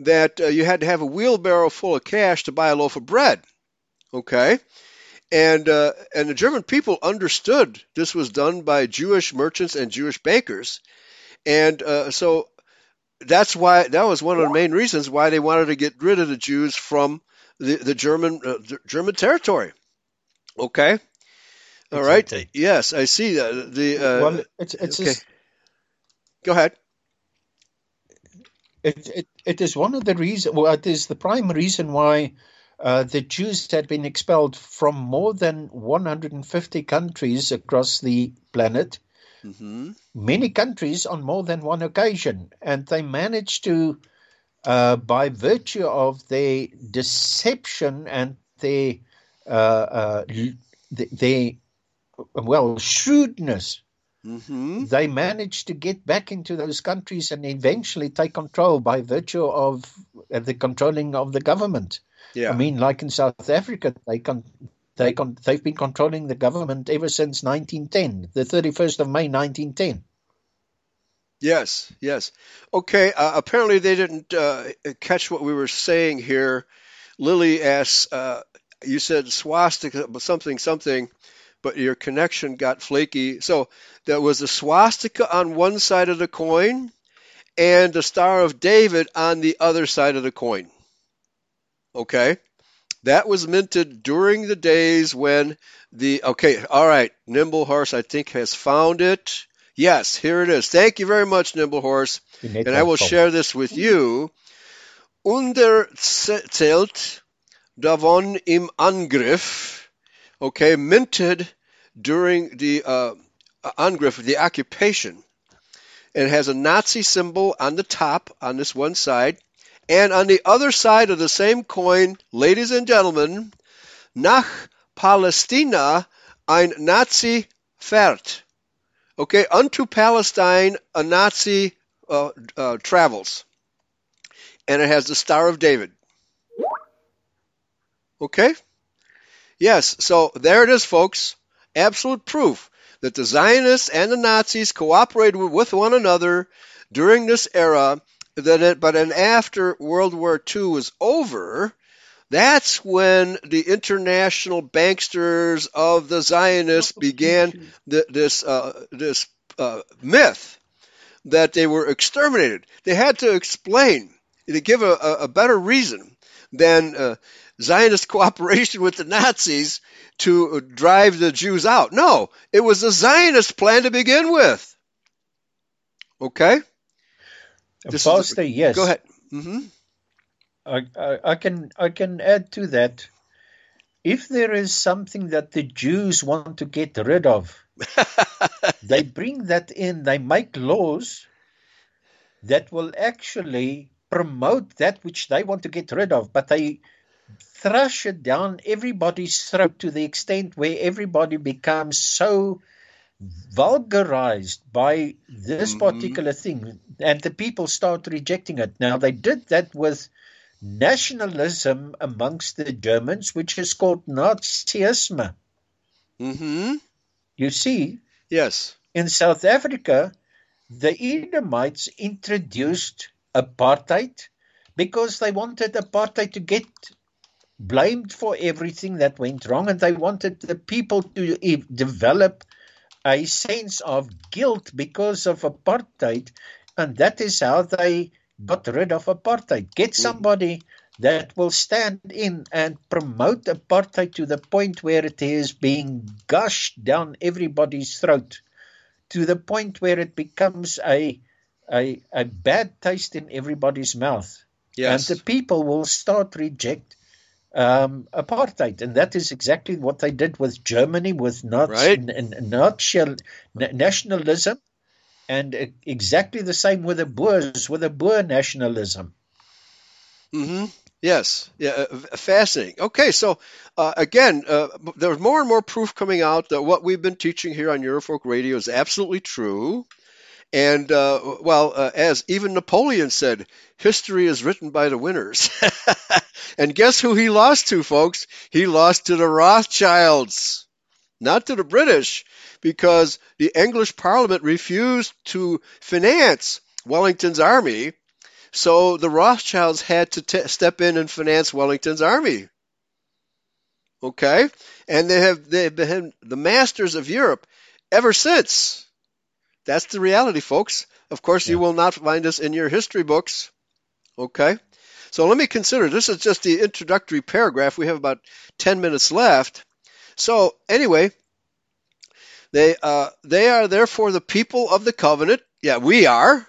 that uh, you had to have a wheelbarrow full of cash to buy a loaf of bread. Okay? And, uh, and the German people understood this was done by Jewish merchants and Jewish bankers. And uh, so that's why that was one of the main reasons why they wanted to get rid of the Jews from the, the German uh, the German territory. Okay, all right. Yes, I see that. The uh, well, it's it's okay. Just, go ahead. It, it, it is one of the reasons, well, it is the prime reason why uh, the Jews had been expelled from more than 150 countries across the planet, mm-hmm. many countries on more than one occasion. And they managed to, uh, by virtue of their deception and their, uh, uh their well, shrewdness, Mm-hmm. They managed to get back into those countries and eventually take control by virtue of uh, the controlling of the government. Yeah. I mean, like in South Africa, they con- they con- they've been controlling the government ever since 1910, the 31st of May 1910. Yes, yes. Okay, uh, apparently they didn't uh, catch what we were saying here. Lily asks, uh, you said swastika, something, something but your connection got flaky. So there was a swastika on one side of the coin and the Star of David on the other side of the coin. Okay? That was minted during the days when the. Okay, all right. Nimble Horse, I think, has found it. Yes, here it is. Thank you very much, Nimble Horse. And I will share this with you. Unter Zelt davon im Angriff okay, minted during the uh, Angriff, the occupation. It has a Nazi symbol on the top, on this one side. And on the other side of the same coin, ladies and gentlemen, nach Palästina ein Nazi fährt. Okay, unto Palestine a Nazi uh, uh, travels. And it has the Star of David. Okay? Yes, so there it is, folks. Absolute proof that the Zionists and the Nazis cooperated with one another during this era. That it, but then after World War II was over, that's when the international banksters of the Zionists began this uh, this uh, myth that they were exterminated. They had to explain to give a, a better reason than uh, Zionist cooperation with the Nazis to drive the Jews out. No, it was a Zionist plan to begin with. Okay? Pastor, yes. Go ahead. Mm-hmm. I, I, I, can I can add to that. If there is something that the Jews want to get rid of, they bring that in. They make laws that will actually promote that which they want to get rid of, but they thrush it down everybody's throat to the extent where everybody becomes so vulgarized by this Mhm. particular thing, and the people start rejecting it. Now, they did that with nationalism amongst the Germans, which is called Nazism. Mm-hmm. You see, Yes. in South Africa, the Edomites introduced apartheid because they wanted apartheid to get blamed for everything that went wrong, and they wanted the people to e- develop a sense of guilt because of apartheid, and that is how they got rid of apartheid. Get mm. somebody that will stand in and promote apartheid to the point where it is being gushed down everybody's throat, to the point where it becomes a a, a bad taste in everybody's mouth Yes. and the people will start reject um, apartheid, and that is exactly what they did with Germany, with Nazi, Right. n- n- Nazi- na- nationalism, and uh, exactly the same with the Boers, with the Boer nationalism. hmm Yes. Yeah. uh, Fascinating. Okay. So uh, again, uh, there's more and more proof coming out that what we've been teaching here on Eurofolk Radio is absolutely true. And uh, well, uh, as even Napoleon said, history is written by the winners. and guess who he lost to, folks? He lost to the Rothschilds, not to the British, because the English Parliament refused to finance Wellington's army. So the Rothschilds had to step in and finance Wellington's army. Okay, and they have they've been the masters of Europe ever since. That's the reality, folks. Of course, you will not find this in your history books. Okay, so let me consider. This is just the introductory paragraph. We have about ten minutes left. So anyway, they uh, they are therefore the people of the covenant. Yeah, we are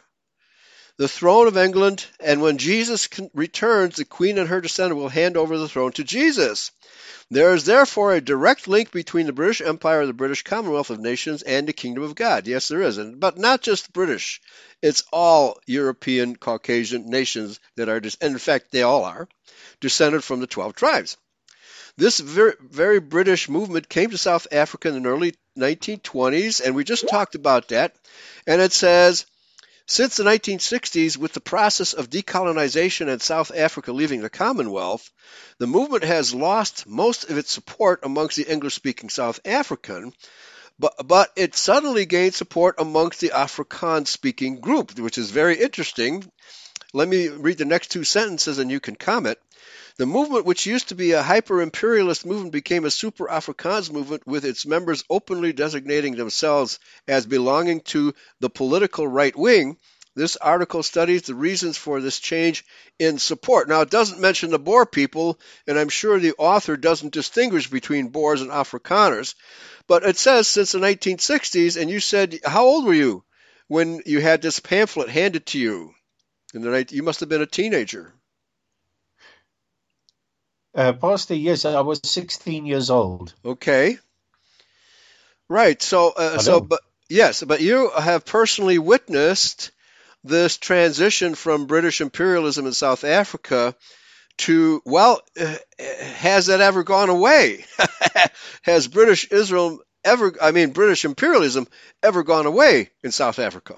the throne of England, and when Jesus returns, the queen and her descendant will hand over the throne to Jesus. There is therefore a direct link between the British Empire, the British Commonwealth of Nations, and the Kingdom of God. Yes, there is, but not just British. It's all European Caucasian nations that are, and in fact, they all are, descended from the 12 tribes. This very, very British movement came to South Africa in the early 1920s, and we just talked about that. And it says, since the 1960s, with the process of decolonization and South Africa leaving the Commonwealth, the movement has lost most of its support amongst the English speaking South African, but, but it suddenly gained support amongst the Afrikaans speaking group, which is very interesting. Let me read the next two sentences and you can comment. The movement, which used to be a hyper imperialist movement, became a super Afrikaans movement with its members openly designating themselves as belonging to the political right wing. This article studies the reasons for this change in support. Now, it doesn't mention the Boer people, and I'm sure the author doesn't distinguish between Boers and Afrikaners, but it says since the 1960s, and you said, how old were you when you had this pamphlet handed to you? In the night, you must have been a teenager. Uh, Pastor, yes, I was 16 years old. Okay. Right. So, uh, so, but yes, but you have personally witnessed this transition from British imperialism in South Africa to, well, uh, has that ever gone away? has British Israel ever, I mean, British imperialism ever gone away in South Africa?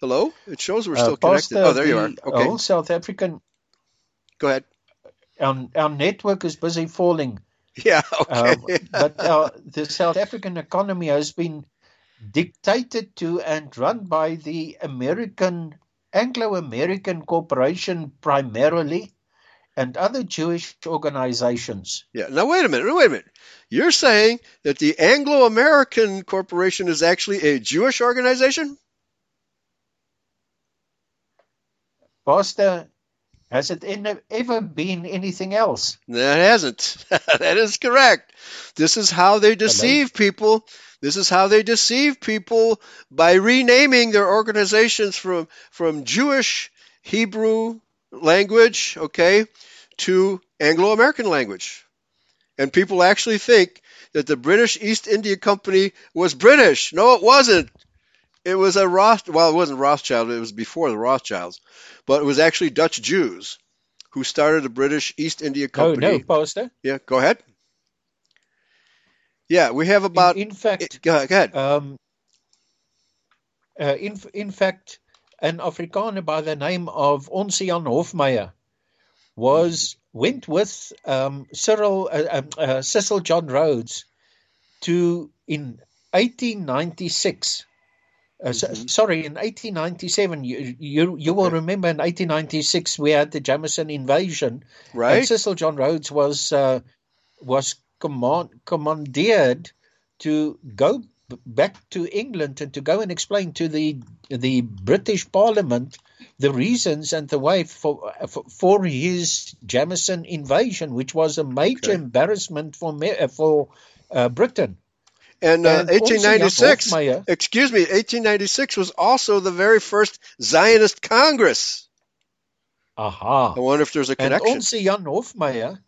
Hello? It shows we're Uh, still connected. Oh, there you are. Okay. whole South African, Go ahead. our, our network is busy falling. Yeah. Okay. Um, but uh, the South African economy has been dictated to and run by the American Anglo-American Corporation primarily, and other Jewish organizations. Yeah. Now wait a minute. Wait a minute. You're saying that the Anglo-American Corporation is actually a Jewish organization? Pastor, has it ever been anything else? That hasn't. that is correct. This is how they deceive people. This is how they deceive people by renaming their organizations from from Jewish Hebrew language, okay, to Anglo-American language. And people actually think that the British East India Company was British. No, it wasn't. It was a Roth. Well, it wasn't Rothschild. It was before the Rothschilds, but it was actually Dutch Jews who started the British East India Company. no, Pastor. Yeah, go ahead. Yeah, we have about. in, in fact, go, go ahead. um, uh, in in fact, an Afrikaner by the name of Onze Jan Hofmeyr was went with um, Cyril uh, um, uh, Cecil John Rhodes to in 1896. Uh, so- Mhm. sorry, in 1897. You you, you will Okay. remember in 1896 we had the Jameson invasion, and right? Cecil John Rhodes was uh, was command, commandeered to go back to England and to go and explain to the the British Parliament the reasons and the way for for, for his Jameson invasion, which was a major Okay. embarrassment for Me- uh, for uh, Britain. And, uh, and also Jan 1896, excuse me, 1896 was also the very first Zionist Congress. Aha. I wonder if there's a connection. And onze Jan Hofmeyr,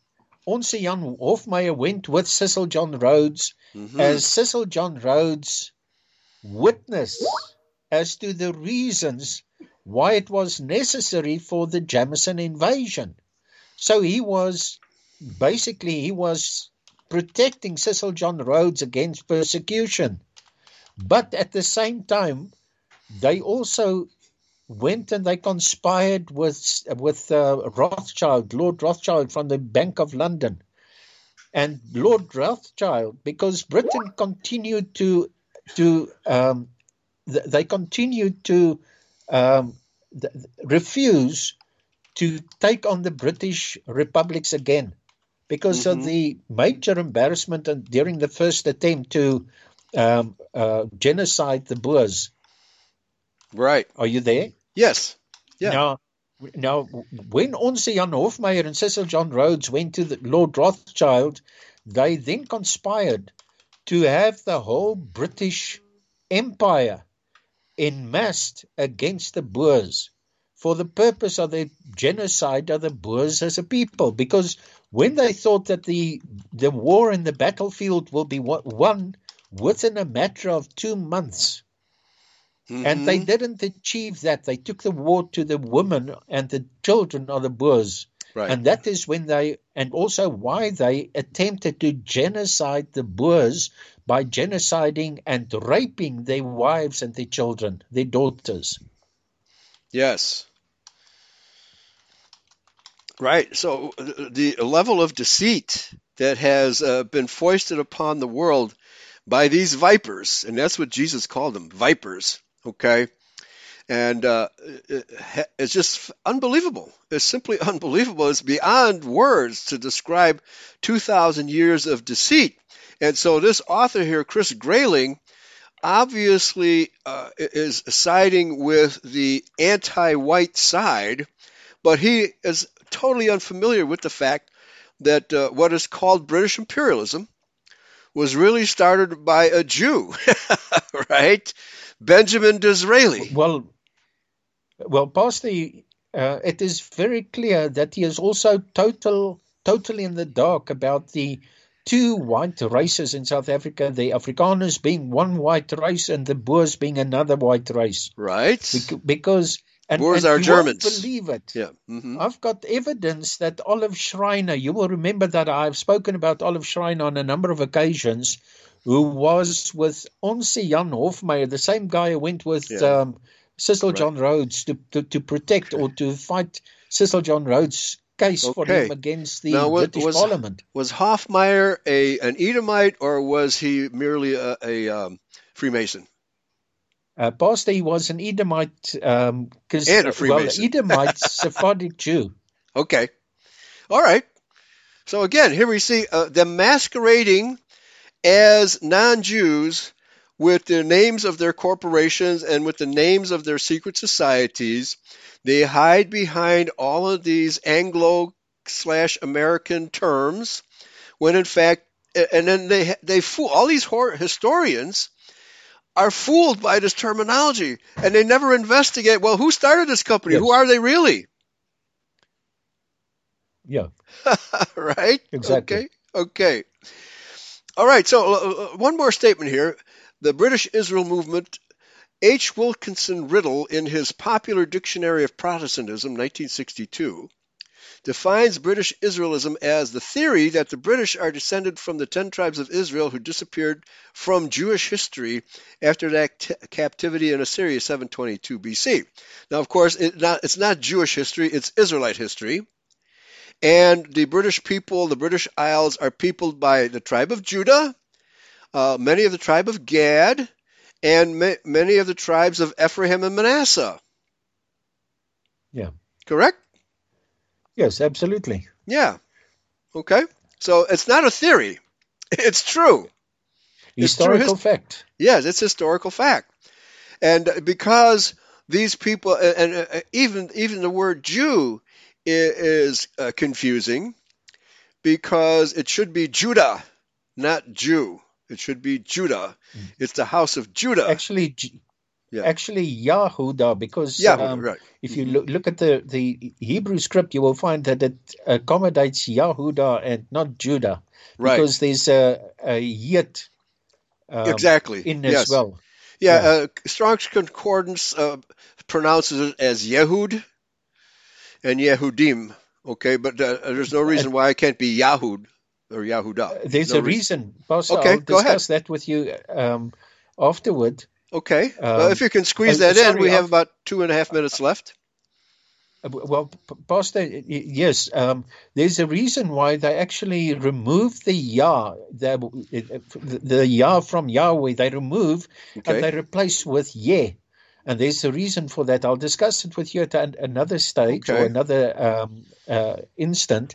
onze Jan Hofmeyr went with Cecil John Rhodes Mhm. as Cecil John Rhodes' witness as to the reasons why it was necessary for the Jameson invasion. So he was basically he was protecting Cecil John Rhodes against persecution. But at the same time, they also went and they conspired with with uh, Rothschild, Lord Rothschild from the Bank of London, and Lord Rothschild, because Britain continued to to um, th- they continued to um, th- refuse to take on the British republics again because Mhm. of the major embarrassment and during the first attempt to um, uh, genocide the Boers. Right. Are you there? Yes. Yeah. Now, now, when onze Jan Hofmeyr and Cecil John Rhodes went to the Lord Rothschild, they then conspired to have the whole British Empire enmassed against the Boers for the purpose of the genocide of the Boers as a people. Because when they thought that the the war in the battlefield will be won within a matter of two months, and they Mhm. didn't achieve that. They took the war to the women and the children of the Boers. right. And that is when they, and also why they attempted to genocide the Boers by genociding and raping their wives and their children, their daughters. Yes. Right. So the level of deceit that has uh, been foisted upon the world by these vipers, and that's what Jesus called them, vipers. Okay. And uh, it's just unbelievable. It's simply unbelievable. It's beyond words to describe 2,000 years of deceit. And so this author here, Chris Grayling, obviously uh, is siding with the anti-white side, but he is totally unfamiliar with the fact that uh, what is called British imperialism was really started by a Jew, right? Benjamin Disraeli. Well, well, Pastor, uh, it is very clear that he is also total, totally in the dark about the two white races in South Africa: the Afrikaners being one white race and the Boers being another white race. Right? Bec- Because and, Boers and are you won't Germans. believe it. Yeah. hmm I've got evidence that Olive Schreiner, you will remember that I've spoken about Olive Schreiner on a number of occasions, who was with Onze Jan Hofmeyr, the same guy who went with Yeah. um, Cecil Right. John Rhodes to, to, to protect or to fight Cecil John Rhodes' case for him against the Now, British was- Parliament. Was Hofmeyr a an Edomite or was he merely a, a um, Freemason? Uh, he was an Edomite, um, 'cause, And a well, Edomite Sephardic Jew. Okay. All right. So again, here we see uh, them masquerading as non-Jews with the names of their corporations and with the names of their secret societies. They hide behind all of these Anglo slash American terms, when in fact, and then they they fool all these historians are fooled by this terminology, and they never investigate. Well, who started this company? Yes. Who are they really? Yeah. right? Exactly. Okay. Okay. All right. So uh, uh, one more statement here. The British Israel movement. H. Wilkinson Riddle, in his Popular Dictionary of Protestantism, 1962, defines British Israelism as the theory that the British are descended from the ten tribes of Israel who disappeared from Jewish history after that captivity in Assyria 722 BC. Now, of course, it not, it's not Jewish history, it's Israelite history. And the British people, the British Isles, are peopled by the tribe of Judah, uh, many of the tribe of Gad, and ma- many of the tribes of Ephraim and Manasseh. Yeah. Correct? Yes, absolutely. Yeah. Okay. So it's not a theory. It's true. It's true Historical his- fact. Yes, it's historical fact. And because these people, and uh, even even the word Jew is uh, confusing, because it should be Judah, not Jew. It should be Judah. It's the house of Judah. Actually, Yeah. actually Yahuda, because Yeah, um, right. if you look, look at the, the Hebrew script, you will find that it accommodates Yahuda and not Judah, Right. because there's a, a yet um, exactly. in yes. as well. Yeah, Yeah. Uh, Strong's Concordance uh, pronounces it as Yehud and Yehudim. Okay, but uh, there's no reason why it can't be Yahud or Yahuda. There's no a reason, Pastor. Okay, I'll go ahead. discuss that with you um, afterward. Okay. well, Um, if you can squeeze uh, that in, sorry, we have I'll- about two and a half minutes left. Uh, Well, Pastor, yes, um, there's a reason why they actually remove the Yah, the, the, the Yah from Yahweh, they remove Okay. and they replace with Yeh. And there's a reason for that. I'll discuss it with you at an, another stage Okay. or another um, uh, instant,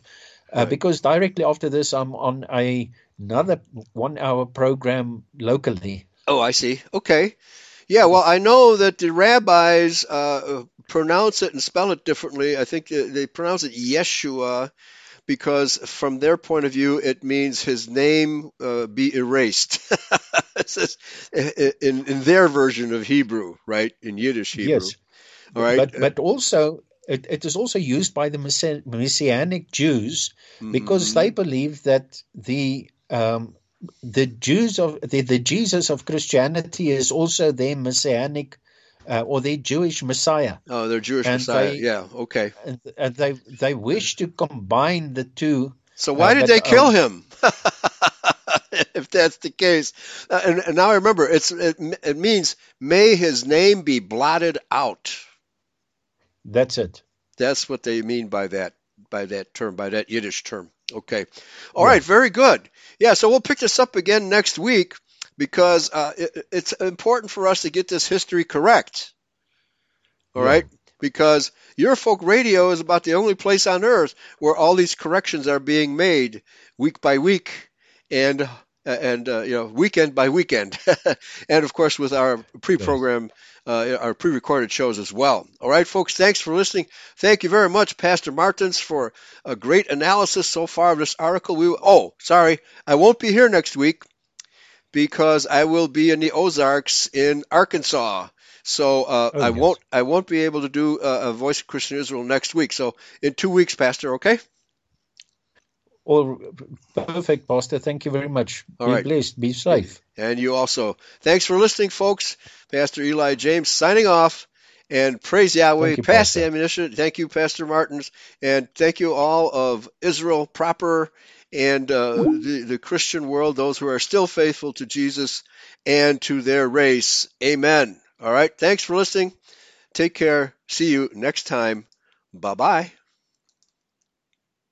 uh, Right. because directly after this, I'm on a, another one hour program locally. Oh, I see. Okay. Yeah, well, I know that the rabbis uh, pronounce it and spell it differently. I think they they pronounce it Yeshua because, from their point of view, it means his name uh, be erased. In, in their version of Hebrew, right? In Yiddish Hebrew. Yes. All right. But but also it, it is also used by the Messianic Jews because Mhm. they believe that the um, the Jews of the, the Jesus of Christianity is also their Messianic uh, or their Jewish Messiah, Oh, they're Jewish and Messiah. they- yeah. Okay. and, and they they wish to combine the two. So why Uh, did they kill um, him? if that's the case, Uh, and, and now I remember it's it, it means may his name be blotted out. That's it. That's what they mean by that by that term by that Yiddish term. Okay, all right, very good. Yeah, so we'll pick this up again next week because uh, it, it's important for us to get this history correct. All Yeah. right, because Eurofolk radio is about the only place on earth where all these corrections are being made week by week and and uh, you know weekend by weekend and of course with our pre-program uh, our pre-recorded shows as well all right folks thanks for listening thank you very much pastor martins for a great analysis so far of this article we oh sorry i won't be here next week because i will be in the ozarks in arkansas so uh, Oh, I yes. won't I won't be able to do uh, a Voice of Christian Israel next week. So in two weeks, Pastor. Okay. All perfect, Pastor. Thank you very much. All be right. blessed. Be safe. And you also. Thanks for listening, folks. Pastor Eli James signing off. And praise Yahweh. You, Pass Pastor. the ammunition. Thank you, Pastor Martins. And thank you all of Israel proper and uh, the, the Christian world, those who are still faithful to Jesus and to their race. Amen. All right. Thanks for listening. Take care. See you next time. Bye bye.